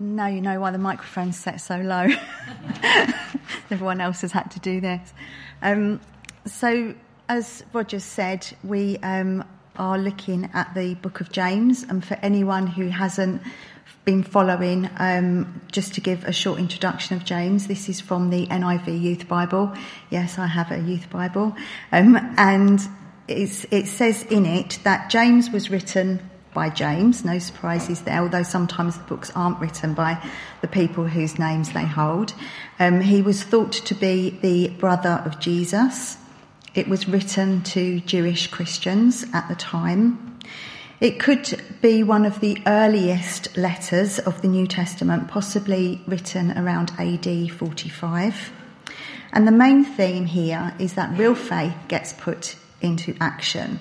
now you know why the microphone's set so low. Everyone else has had to do this. Um, so, as Roger said, we um, are looking at the book of James, and for anyone who hasn't been following, um, just to give a short introduction of James, this is from the NIV Youth Bible. Yes, I have a Youth Bible. Um, and it says in it that James was written by James, no surprises there, although sometimes the books aren't written by the people whose names they hold. Um, he was thought to be the brother of Jesus. It was written to Jewish Christians at the time. It could be one of the earliest letters of the New Testament, possibly written around AD 45. And the main theme here is that real faith gets put into action.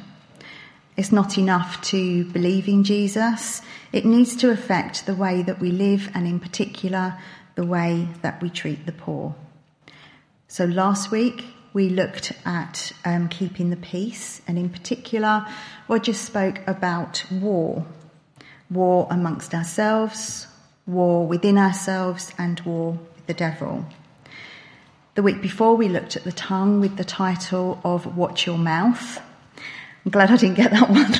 It's not enough to believe in Jesus. It needs to affect the way that we live and, in particular, the way that we treat the poor. So, last week we looked at um, keeping the peace, and in particular, Roger spoke about war war amongst ourselves, war within ourselves, and war with the devil. The week before, we looked at the tongue with the title of Watch Your Mouth. Glad I didn't get that one.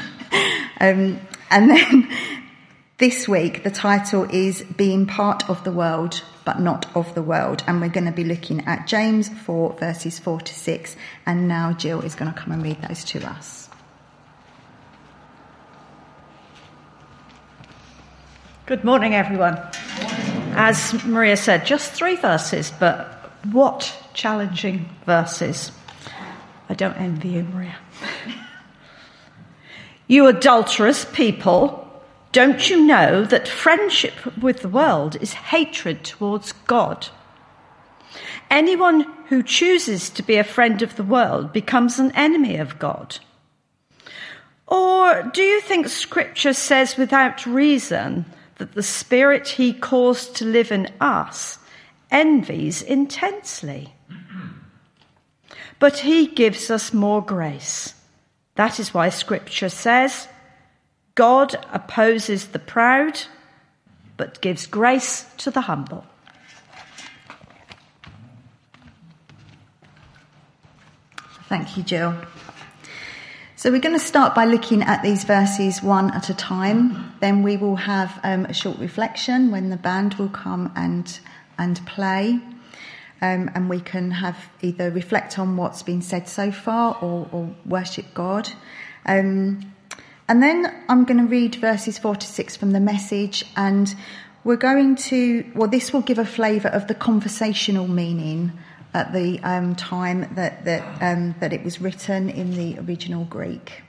um, and then this week, the title is Being Part of the World, but Not of the World. And we're going to be looking at James 4, verses 4 to 6. And now Jill is going to come and read those to us. Good morning, everyone. As Maria said, just three verses, but what challenging verses. I don't envy you, Maria. You adulterous people, don't you know that friendship with the world is hatred towards God? Anyone who chooses to be a friend of the world becomes an enemy of God. Or do you think Scripture says without reason that the Spirit He caused to live in us envies intensely? But He gives us more grace. That is why Scripture says, God opposes the proud, but gives grace to the humble. Thank you, Jill. So we're going to start by looking at these verses one at a time. Then we will have um, a short reflection when the band will come and and play um, and we can have either reflect on what's been said so far or, or worship God. Um, and then I'm going to read verses 4 to 6 from the message, and we're going to, well, this will give a flavour of the conversational meaning at the um, time that, that, um, that it was written in the original Greek.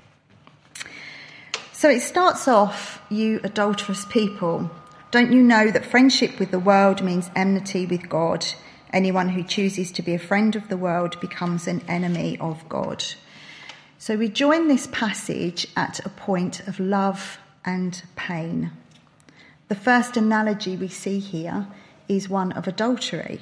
So it starts off, you adulterous people. Don't you know that friendship with the world means enmity with God? Anyone who chooses to be a friend of the world becomes an enemy of God. So we join this passage at a point of love and pain. The first analogy we see here is one of adultery.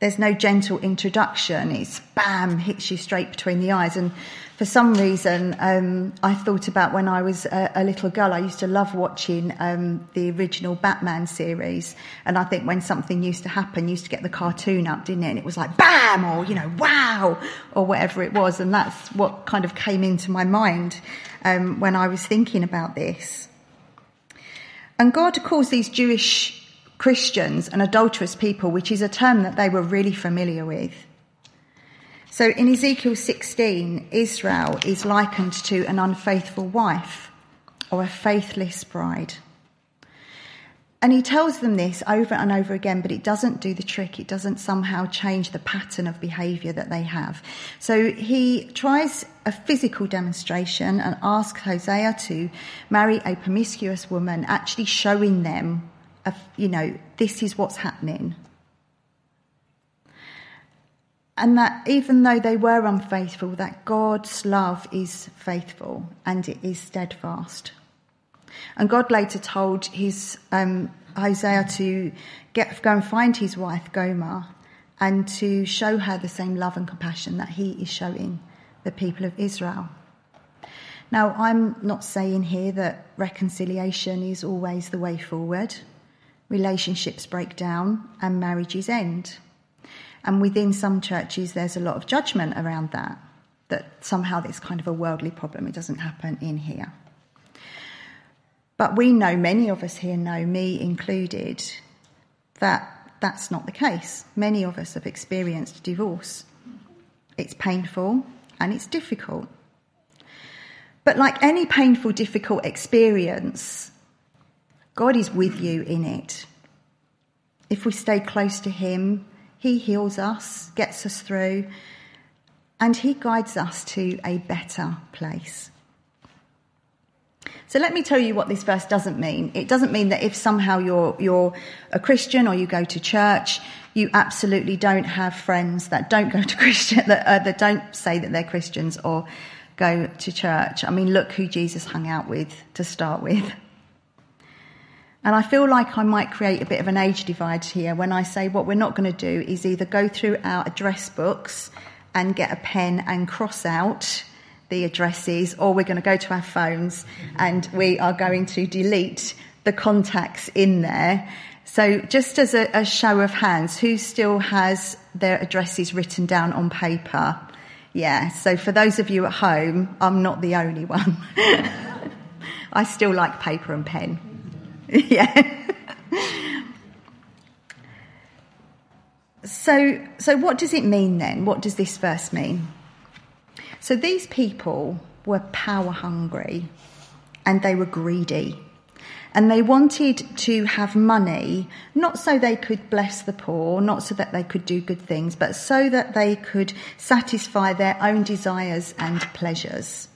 There's no gentle introduction, it's bam, hits you straight between the eyes. And for some reason, um, I thought about when I was a, a, little girl. I used to love watching um, the original Batman series, and I think when something used to happen, used to get the cartoon up, didn't it? And it was like bam, or you know, wow, or whatever it was, and that's what kind of came into my mind um, when I was thinking about this. And God calls these Jewish Christians and adulterous people, which is a term that they were really familiar with. So in Ezekiel 16, Israel is likened to an unfaithful wife or a faithless bride. And he tells them this over and over again, but it doesn't do the trick. It doesn't somehow change the pattern of behaviour that they have. So he tries a physical demonstration and asks Hosea to marry a promiscuous woman, actually showing them, you know, this is what's happening and that even though they were unfaithful, that God's love is faithful and it is steadfast. And God later told his um, Hosea to get go and find his wife Gomer and to show her the same love and compassion that he is showing the people of Israel. Now, I'm not saying here that reconciliation is always the way forward. Relationships break down, and marriages end. And within some churches, there's a lot of judgment around that, that somehow it's kind of a worldly problem. It doesn't happen in here. But we know, many of us here know, me included, that that's not the case. Many of us have experienced divorce. It's painful and it's difficult. But like any painful, difficult experience, God is with you in it. If we stay close to Him, He heals us, gets us through, and He guides us to a better place. So let me tell you what this verse doesn't mean. It doesn't mean that if somehow you're, you're a Christian or you go to church, you absolutely don't have friends that don't go to Christian, that, uh, that don't say that they're Christians or go to church. I mean, look who Jesus hung out with to start with. And I feel like I might create a bit of an age divide here when I say what we're not going to do is either go through our address books and get a pen and cross out the addresses, or we're going to go to our phones and we are going to delete the contacts in there. So, just as a, a show of hands, who still has their addresses written down on paper? Yeah, so for those of you at home, I'm not the only one. I still like paper and pen. yeah. so, so what does it mean then? What does this verse mean? So these people were power hungry and they were greedy. And they wanted to have money, not so they could bless the poor, not so that they could do good things, but so that they could satisfy their own desires and pleasures.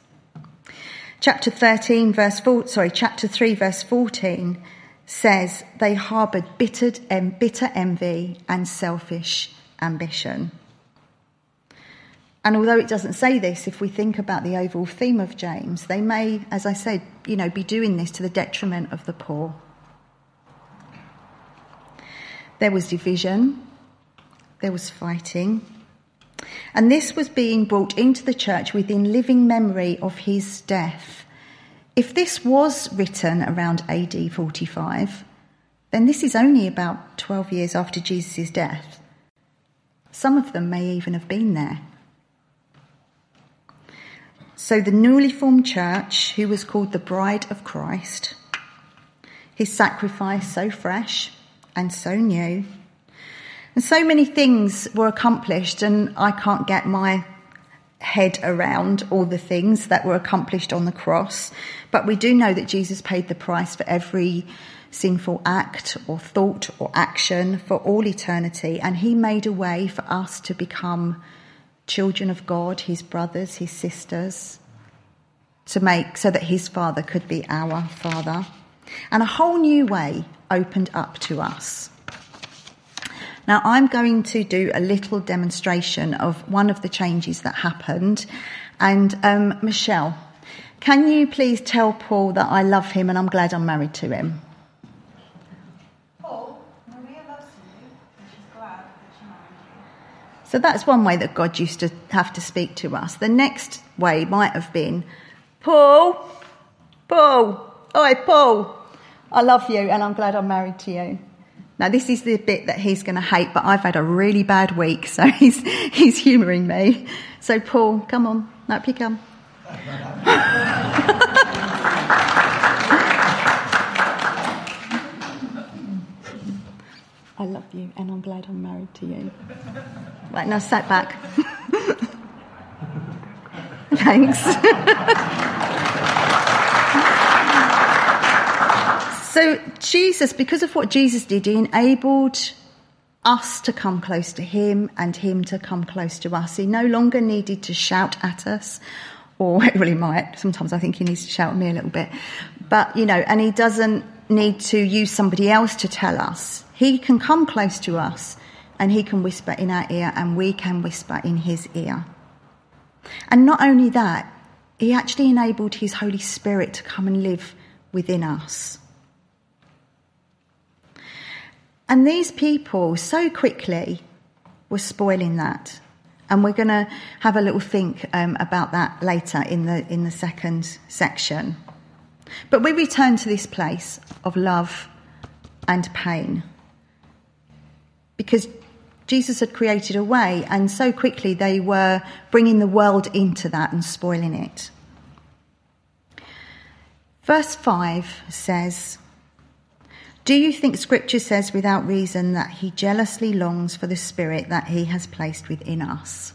Chapter 13 verse 4, sorry, chapter 3 verse 14 says they harbored bitter, bitter envy and selfish ambition. And although it doesn't say this, if we think about the overall theme of James, they may, as I said, you know, be doing this to the detriment of the poor. There was division, there was fighting, and this was being brought into the church within living memory of his death. If this was written around AD 45, then this is only about 12 years after Jesus' death. Some of them may even have been there. So the newly formed church, who was called the Bride of Christ, his sacrifice so fresh and so new, and so many things were accomplished, and I can't get my head around all the things that were accomplished on the cross. But we do know that Jesus paid the price for every sinful act or thought or action for all eternity, and he made a way for us to become children of God, his brothers, his sisters, to make so that his father could be our father. And a whole new way opened up to us. Now, I'm going to do a little demonstration of one of the changes that happened. And um, Michelle, can you please tell Paul that I love him and I'm glad I'm married to him? Paul, Maria loves you, and she's glad that she married you. So that's one way that God used to have to speak to us. The next way might have been, Paul, Paul, oi, Paul, I love you and I'm glad I'm married to you. Now, this is the bit that he's going to hate, but I've had a really bad week, so he's, he's humouring me. So, Paul, come on, up you come. I love you and I'm glad I'm married to you. Right, now sit back. Thanks. so, Jesus, because of what Jesus did, he enabled us to come close to him and him to come close to us. He no longer needed to shout at us, or he might. Sometimes I think he needs to shout at me a little bit. But, you know, and he doesn't need to use somebody else to tell us. He can come close to us and he can whisper in our ear and we can whisper in his ear. And not only that, he actually enabled his Holy Spirit to come and live within us. And these people so quickly were spoiling that. And we're going to have a little think um, about that later in the, in the second section. But we return to this place of love and pain. Because Jesus had created a way, and so quickly they were bringing the world into that and spoiling it. Verse 5 says, Do you think Scripture says without reason that he jealously longs for the Spirit that he has placed within us?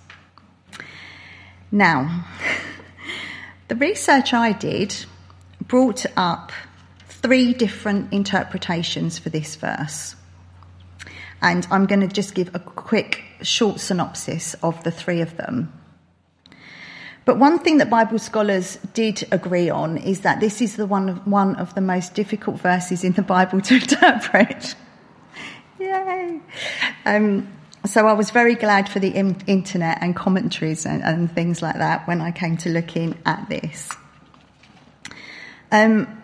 Now, the research I did brought up three different interpretations for this verse. And I'm going to just give a quick, short synopsis of the three of them. But one thing that Bible scholars did agree on is that this is the one of, one of the most difficult verses in the Bible to interpret. Yay! Um, so I was very glad for the in- internet and commentaries and, and, things like that when I came to looking at this. Um,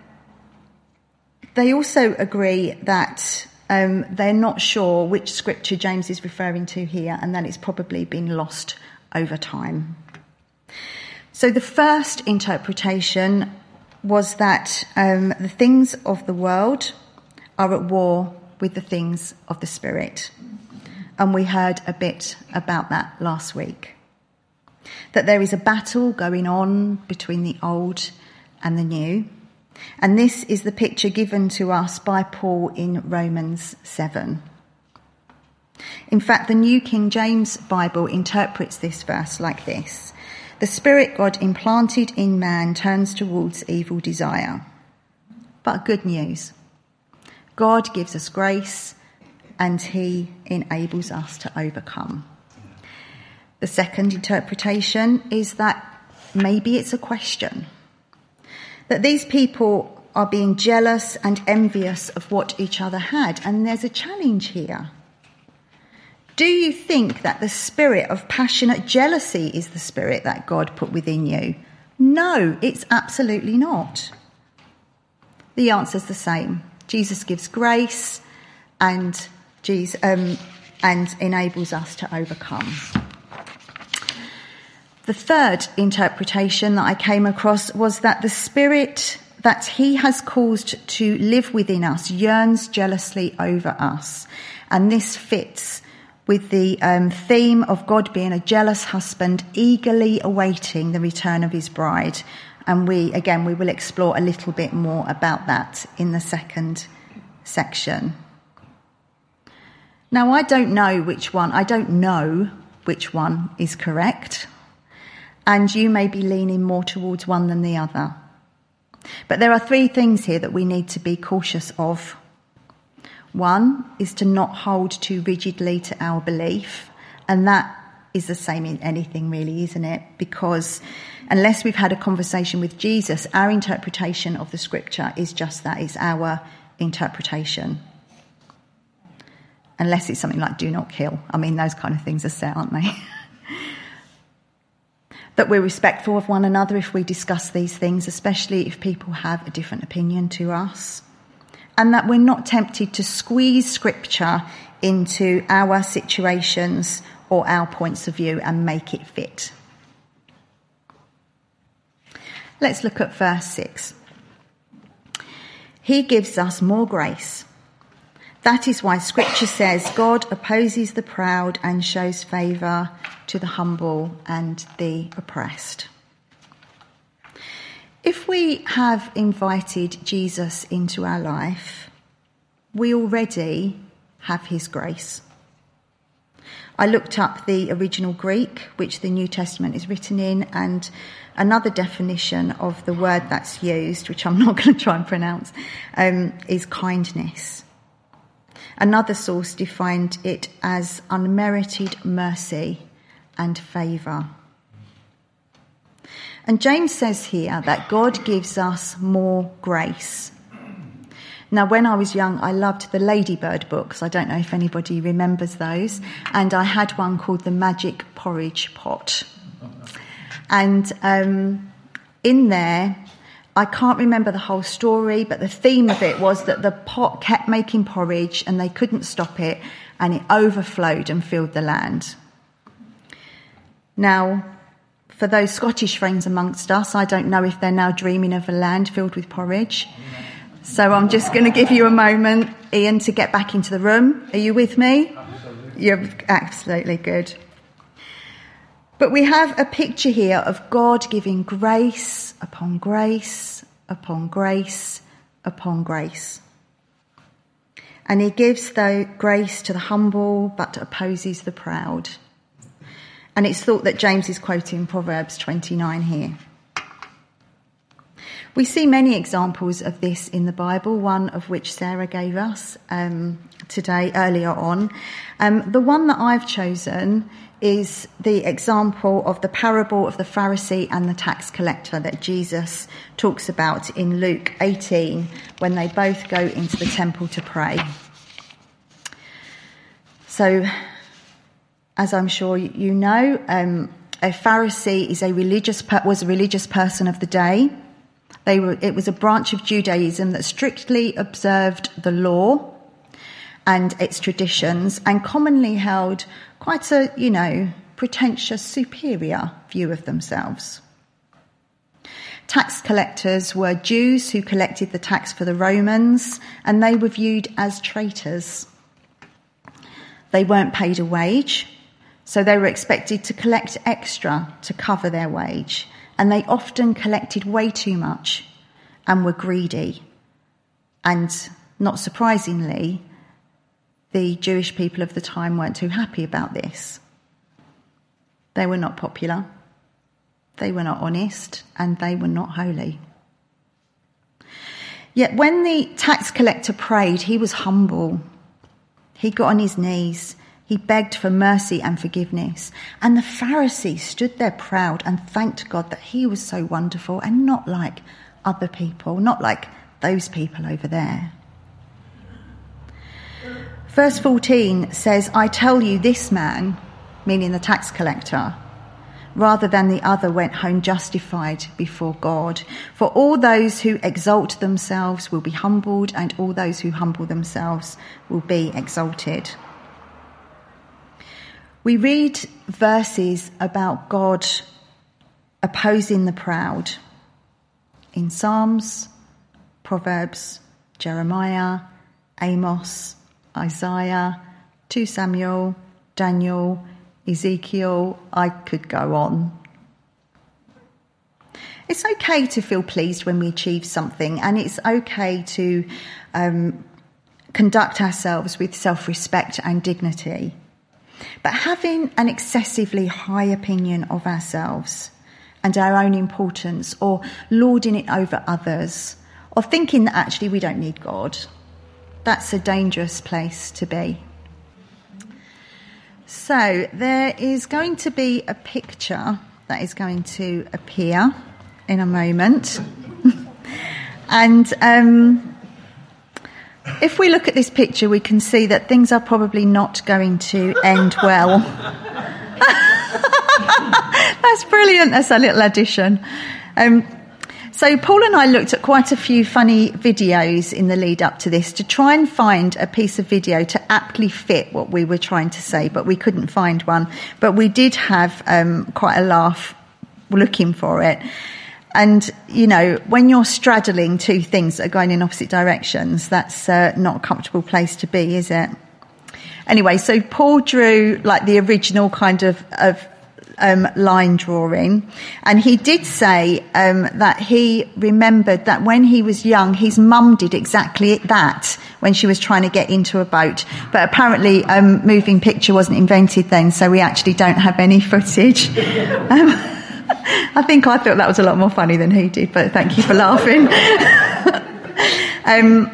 they also agree that um, they're not sure which scripture James is referring to here and that it's probably been lost over time. So the first interpretation was that um, the things of the world are at war with the things of the Spirit. And we heard a bit about that last week. That there is a battle going on between the old and the new and this is the picture given to us by Paul in Romans 7. In fact, the New King James Bible interprets this verse like this The Spirit God implanted in man turns towards evil desire. But good news God gives us grace and He enables us to overcome. The second interpretation is that maybe it's a question that these people are being jealous and envious of what each other had. And there's a challenge here. Do you think that the spirit of passionate jealousy is the spirit that God put within you? No, it's absolutely not. The answer is the same. Jesus gives grace and, Jesus, um, and enables us to overcome. The third interpretation that I came across was that the spirit that he has caused to live within us yearns jealously over us. And this fits with the um, theme of God being a jealous husband, eagerly awaiting the return of his bride. And we, again, we will explore a little bit more about that in the second section. Now, I don't know which one, I don't know which one is correct and you may be leaning more towards one than the other. But there are three things here that we need to be cautious of. One is to not hold too rigidly to our belief, and that is the same in anything, really, isn't it? Because unless we've had a conversation with Jesus, our interpretation of the scripture is just that it's our interpretation. Unless it's something like do not kill. I mean, those kind of things are set, aren't they? that we're respectful of one another if we discuss these things, especially if people have a different opinion to us. And that we're not tempted to squeeze scripture into our situations or our points of view and make it fit. Let's look at verse 6. He gives us more grace. That is why scripture says God opposes the proud and shows favour to the humble and the oppressed. If we have invited Jesus into our life, we already have his grace. I looked up the original Greek, which the New Testament is written in, and another definition of the word that's used, which I'm not going to try and pronounce, um, is kindness. Another source defined it as unmerited mercy and favour. And James says here that God gives us more grace. Now, when I was young, I loved the Ladybird books. I don't know if anybody remembers those. And I had one called The Magic Porridge Pot. And um, in there, I can't remember the whole story, but the theme of it was that the pot kept making porridge and they couldn't stop it, and it overflowed and filled the land. Now, for those Scottish friends amongst us, I don't know if they're now dreaming of a land filled with porridge. So I'm just going to give you a moment, Ian, to get back into the room. Are you with me? Absolutely. You're absolutely good. But we have a picture here of God giving grace upon grace upon grace upon grace. And he gives the grace to the humble but opposes the proud. And it's thought that James is quoting Proverbs 29 here. We see many examples of this in the Bible, one of which Sarah gave us um, today earlier on. Um, the one that I've chosen is the example of the parable of the Pharisee and the tax collector that Jesus talks about in Luke 18 when they both go into the temple to pray. So, as I'm sure you know, um, a Pharisee is a religious was a religious person of the day. They were, it was a branch of Judaism that strictly observed the law and its traditions and commonly held quite a, you know, pretentious, superior view of themselves. Tax collectors were Jews who collected the tax for the Romans and they were viewed as traitors. They weren't paid a wage, so they were expected to collect extra to cover their wage and they often collected way too much and were greedy. And not surprisingly, the Jewish people of the time weren't too happy about this. They were not popular, they were not honest, and they were not holy. Yet when the tax collector prayed, he was humble. He got on his knees he begged for mercy and forgiveness. And the Pharisee stood there proud and thanked God that he was so wonderful and not like other people, not like those people over there. Verse 14 says, I tell you, this man, meaning the tax collector, rather than the other, went home justified before God. For all those who exalt themselves will be humbled, and all those who humble themselves will be exalted. We read verses about God opposing the proud in Psalms, Proverbs, Jeremiah, Amos, Isaiah, 2 Samuel, Daniel, Ezekiel. I could go on. It's okay to feel pleased when we achieve something, and it's okay to um, conduct ourselves with self respect and dignity. But having an excessively high opinion of ourselves and our own importance, or lording it over others, or thinking that actually we don't need God, that's a dangerous place to be. So, there is going to be a picture that is going to appear in a moment. and um, if we look at this picture, we can see that things are probably not going to end well. That's brilliant. That's a little addition. Um, so Paul and I looked at quite a few funny videos in the lead up to this to try and find a piece of video to aptly fit what we were trying to say, but we couldn't find one. But we did have um, quite a laugh looking for it. And, you know, when you're straddling two things that are going in opposite directions, that's uh, not a comfortable place to be, is it? Anyway, so Paul drew like the original kind of, of um, line drawing. And he did say um, that he remembered that when he was young, his mum did exactly that when she was trying to get into a boat. But apparently, um, moving picture wasn't invented then, so we actually don't have any footage. I think I thought that was a lot more funny than he did, but thank you for laughing. um,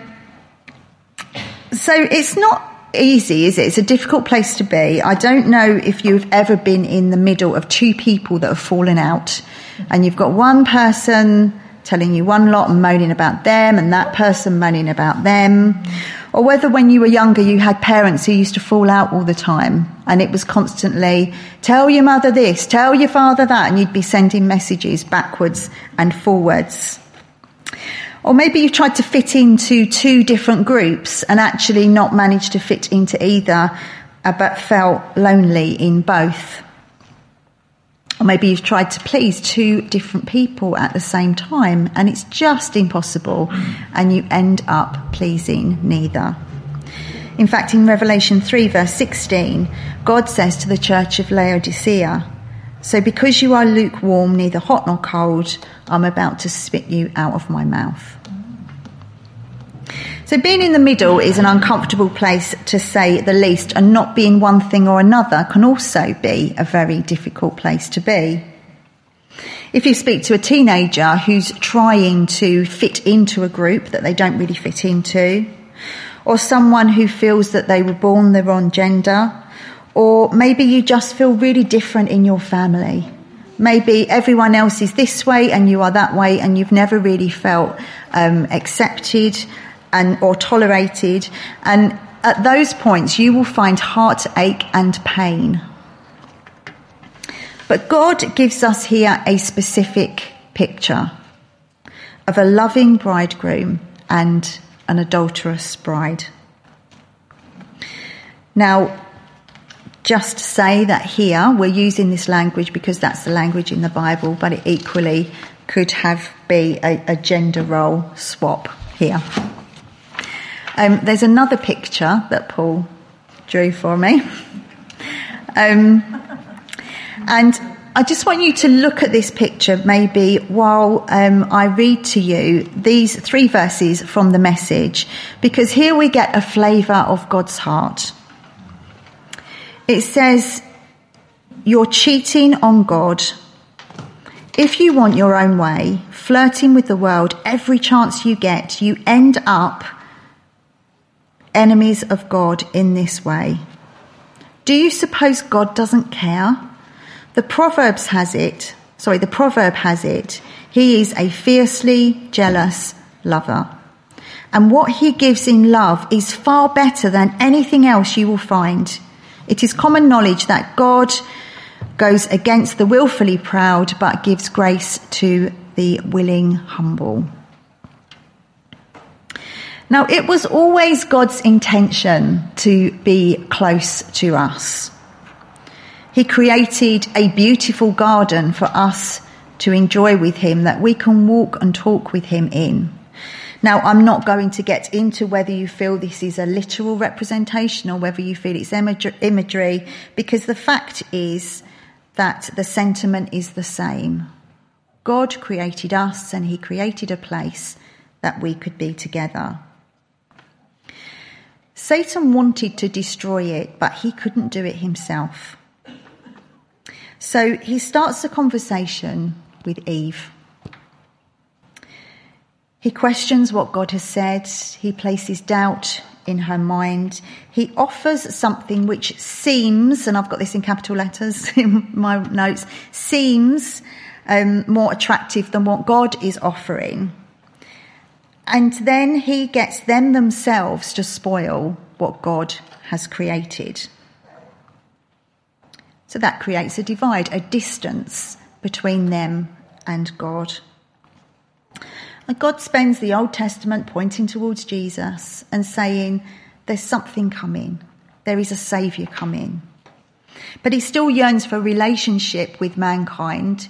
so it's not easy, is it? It's a difficult place to be. I don't know if you've ever been in the middle of two people that have fallen out, and you've got one person telling you one lot and moaning about them, and that person moaning about them or whether when you were younger you had parents who used to fall out all the time and it was constantly, tell your mother this, tell your father that, and you'd be sending messages backwards and forwards. Or maybe you tried to fit into two different groups and actually not managed to fit into either, uh, but felt lonely in both. Or maybe you've tried to please two different people at the same time and it's just impossible and you end up pleasing neither. In fact, in Revelation 3, verse 16, God says to the church of Laodicea, So because you are lukewarm, neither hot nor cold, I'm about to spit you out of my mouth. So being in the middle is an uncomfortable place to say the least, and not being one thing or another can also be a very difficult place to be. If you speak to a teenager who's trying to fit into a group that they don't really fit into, or someone who feels that they were born the wrong gender, or maybe you just feel really different in your family. Maybe everyone else is this way and you are that way, and you've never really felt um, accepted and or tolerated and at those points you will find heartache and pain. But god gives us here a specific picture of a loving bridegroom and an adulterous bride. Now just say that here we're using this language because that's the language in the bible but it equally could have be a, a gender role swap here um, there's another picture that Paul drew for me. Um, and I just want you to look at this picture maybe while um, I read to you these three verses from the message, because here we get a flavour of God's heart. It says, You're cheating on God. If you want your own way, flirting with the world every chance you get, you end up enemies of God in this way. Do you suppose God doesn't care? The Proverbs has it, sorry, the proverb has it. He is a fiercely jealous lover. And what he gives in love is far better than anything else you will find. It is common knowledge that God goes against the willfully proud but gives grace to the willing humble. Now, it was always God's intention to be close to us. He created a beautiful garden for us to enjoy with Him that we can walk and talk with Him in. Now, I'm not going to get into whether you feel this is a literal representation or whether you feel it's imagery, because the fact is that the sentiment is the same. God created us and He created a place that we could be together. Satan wanted to destroy it, but he couldn't do it himself. So he starts a conversation with Eve. He questions what God has said. He places doubt in her mind. He offers something which seems, and I've got this in capital letters in my notes, seems um, more attractive than what God is offering. And then he gets them themselves to spoil what God has created. So that creates a divide, a distance between them and God. And God spends the Old Testament pointing towards Jesus and saying, There's something coming, there is a Saviour coming. But he still yearns for relationship with mankind.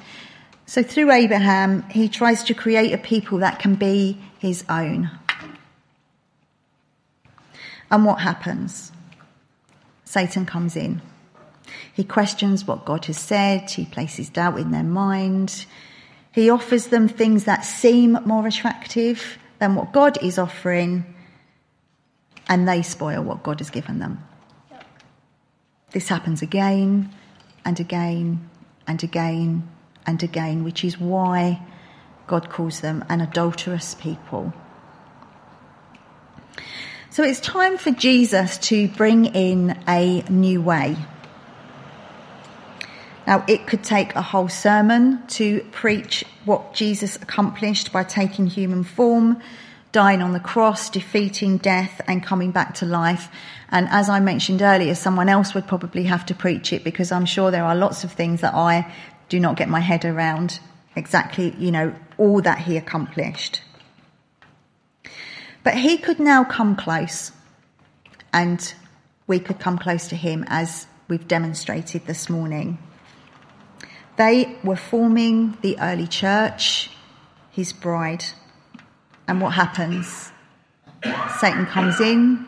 So through Abraham, he tries to create a people that can be his own. And what happens? Satan comes in. He questions what God has said, he places doubt in their mind. He offers them things that seem more attractive than what God is offering, and they spoil what God has given them. This happens again and again and again and again, which is why God calls them an adulterous people. So it's time for Jesus to bring in a new way. Now, it could take a whole sermon to preach what Jesus accomplished by taking human form, dying on the cross, defeating death, and coming back to life. And as I mentioned earlier, someone else would probably have to preach it because I'm sure there are lots of things that I do not get my head around exactly, you know, all that he accomplished. But he could now come close, and we could come close to him as we've demonstrated this morning. They were forming the early church, his bride. And what happens? Satan comes in,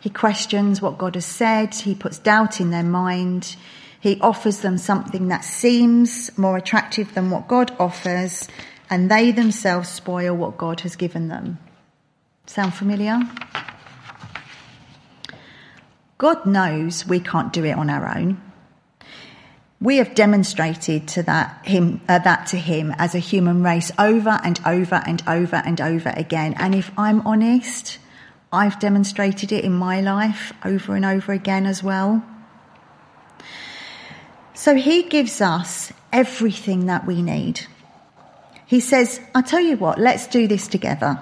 he questions what God has said, he puts doubt in their mind, he offers them something that seems more attractive than what God offers, and they themselves spoil what God has given them. Sound familiar? God knows we can't do it on our own. We have demonstrated to that him uh, that to him as a human race over and over and over and over again. And if I'm honest, I've demonstrated it in my life over and over again as well. So he gives us everything that we need. He says, I tell you what, let's do this together.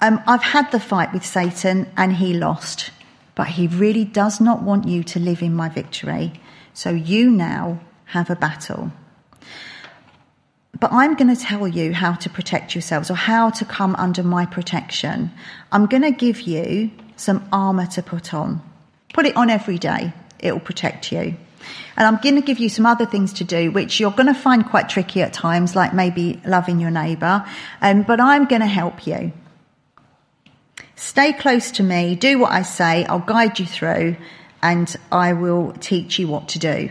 Um, I've had the fight with Satan and he lost, but he really does not want you to live in my victory. So you now have a battle. But I'm going to tell you how to protect yourselves or how to come under my protection. I'm going to give you some armour to put on. Put it on every day, it will protect you. And I'm going to give you some other things to do, which you're going to find quite tricky at times, like maybe loving your neighbour. Um, but I'm going to help you. Stay close to me, do what I say, I'll guide you through, and I will teach you what to do.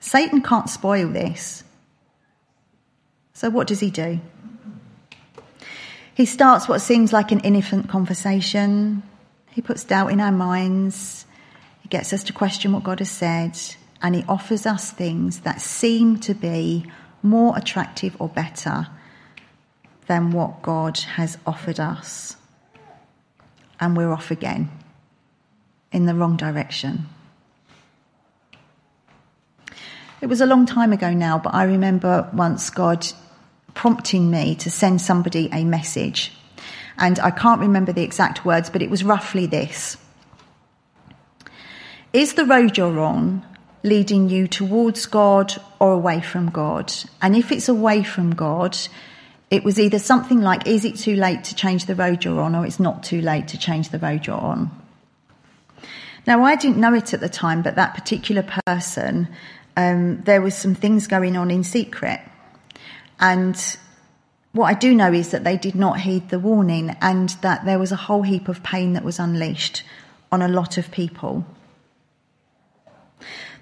Satan can't spoil this. So, what does he do? He starts what seems like an innocent conversation. He puts doubt in our minds. He gets us to question what God has said. And he offers us things that seem to be more attractive or better than what God has offered us. And we're off again in the wrong direction. It was a long time ago now, but I remember once God prompting me to send somebody a message. And I can't remember the exact words, but it was roughly this Is the road you're on leading you towards God or away from God? And if it's away from God, it was either something like, Is it too late to change the road you're on, or it's not too late to change the road you're on? Now, I didn't know it at the time, but that particular person um, there was some things going on in secret. And what I do know is that they did not heed the warning and that there was a whole heap of pain that was unleashed on a lot of people.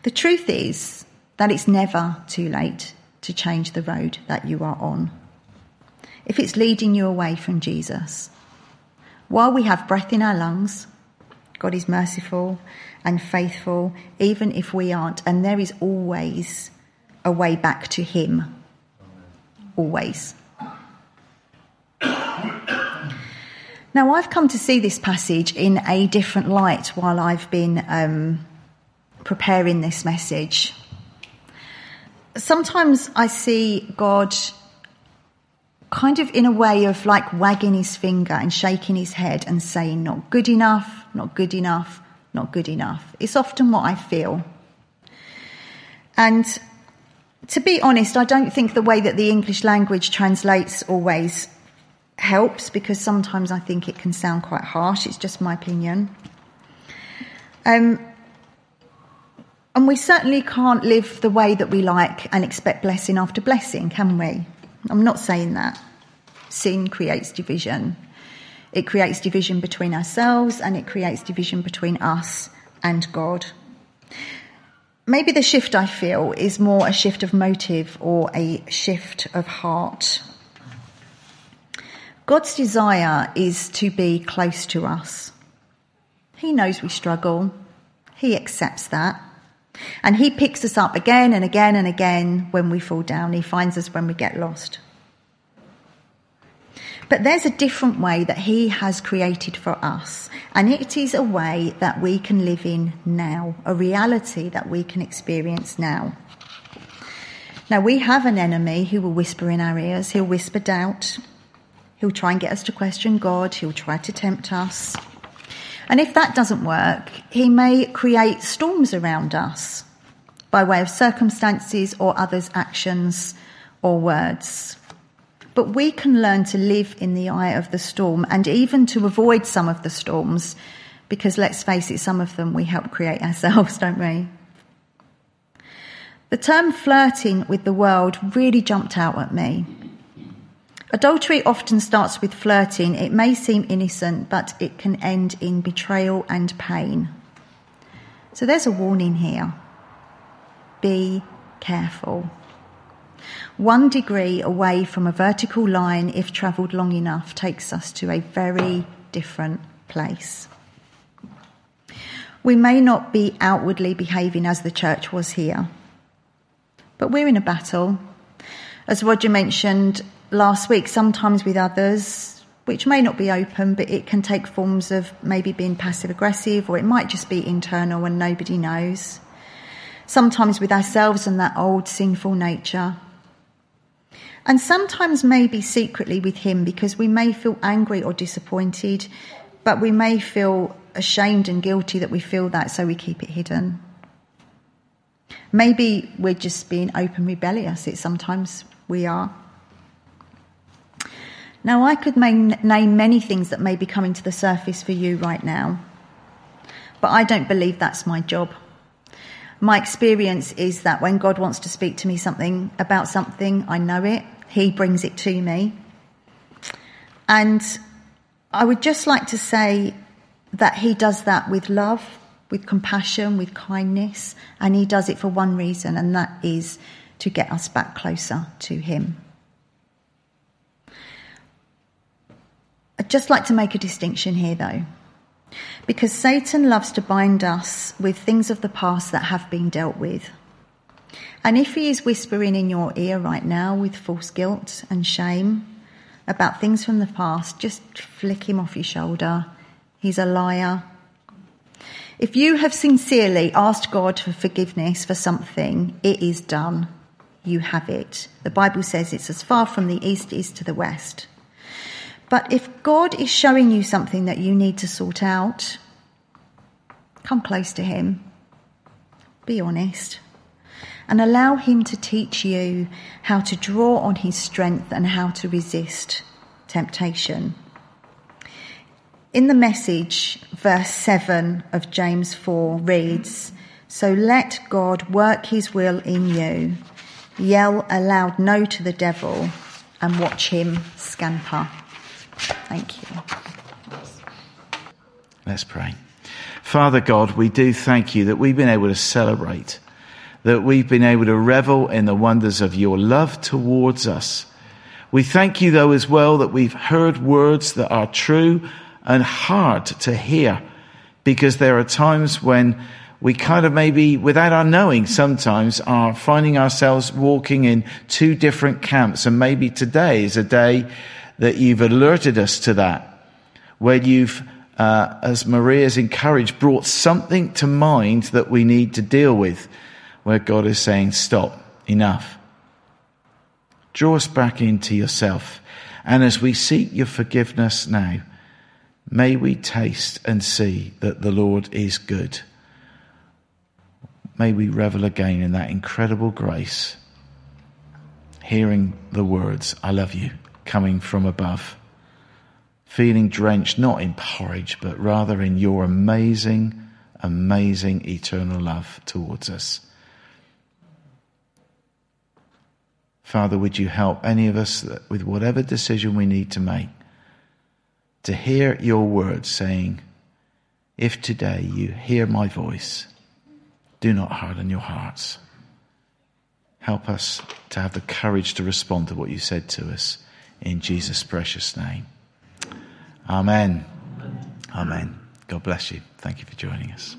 The truth is that it's never too late to change the road that you are on. If it's leading you away from Jesus, while we have breath in our lungs, God is merciful and faithful, even if we aren't. And there is always a way back to Him. Always. Now, I've come to see this passage in a different light while I've been um, preparing this message. Sometimes I see God kind of in a way of like wagging his finger and shaking his head and saying, Not good enough, not good enough, not good enough. It's often what I feel. And to be honest, I don't think the way that the English language translates always helps because sometimes I think it can sound quite harsh. It's just my opinion. Um, and we certainly can't live the way that we like and expect blessing after blessing, can we? I'm not saying that. Sin creates division. It creates division between ourselves and it creates division between us and God. Maybe the shift I feel is more a shift of motive or a shift of heart. God's desire is to be close to us. He knows we struggle. He accepts that. And He picks us up again and again and again when we fall down. He finds us when we get lost. But there's a different way that He has created for us, and it is a way that we can live in now, a reality that we can experience now. Now, we have an enemy who will whisper in our ears, he'll whisper doubt, he'll try and get us to question God, he'll try to tempt us. And if that doesn't work, he may create storms around us by way of circumstances or others' actions or words. But we can learn to live in the eye of the storm and even to avoid some of the storms because let's face it, some of them we help create ourselves, don't we? The term flirting with the world really jumped out at me. Adultery often starts with flirting. It may seem innocent, but it can end in betrayal and pain. So there's a warning here. Be careful. One degree away from a vertical line, if travelled long enough, takes us to a very different place. We may not be outwardly behaving as the church was here, but we're in a battle. As Roger mentioned last week, sometimes with others, which may not be open, but it can take forms of maybe being passive aggressive, or it might just be internal and nobody knows. Sometimes with ourselves and that old sinful nature. And sometimes maybe secretly with Him because we may feel angry or disappointed, but we may feel ashamed and guilty that we feel that, so we keep it hidden. Maybe we're just being open rebellious. It sometimes we are. Now, I could name many things that may be coming to the surface for you right now, but I don't believe that's my job. My experience is that when God wants to speak to me something about something, I know it. He brings it to me. And I would just like to say that He does that with love, with compassion, with kindness, and He does it for one reason, and that is to get us back closer to Him. I'd just like to make a distinction here, though, because Satan loves to bind us with things of the past that have been dealt with. And if he is whispering in your ear right now with false guilt and shame about things from the past, just flick him off your shoulder. He's a liar. If you have sincerely asked God for forgiveness for something, it is done. You have it. The Bible says it's as far from the east is to the west. But if God is showing you something that you need to sort out, come close to Him. Be honest. And allow Him to teach you how to draw on His strength and how to resist temptation. In the message, verse 7 of James 4 reads So let God work His will in you. Yell a loud no to the devil and watch him scamper. Thank you. Let's pray. Father God, we do thank you that we've been able to celebrate, that we've been able to revel in the wonders of your love towards us. We thank you, though, as well, that we've heard words that are true and hard to hear, because there are times when we kind of maybe, without our knowing, sometimes are finding ourselves walking in two different camps. And maybe today is a day that you've alerted us to that, where you've, uh, as Maria's encouraged, brought something to mind that we need to deal with, where God is saying, stop, enough. Draw us back into yourself. And as we seek your forgiveness now, may we taste and see that the Lord is good. May we revel again in that incredible grace, hearing the words, I love you coming from above, feeling drenched not in porridge, but rather in your amazing, amazing eternal love towards us. Father, would you help any of us with whatever decision we need to make to hear your words saying, If today you hear my voice, do not harden your hearts. Help us to have the courage to respond to what you said to us in Jesus' precious name. Amen. Amen. God bless you. Thank you for joining us.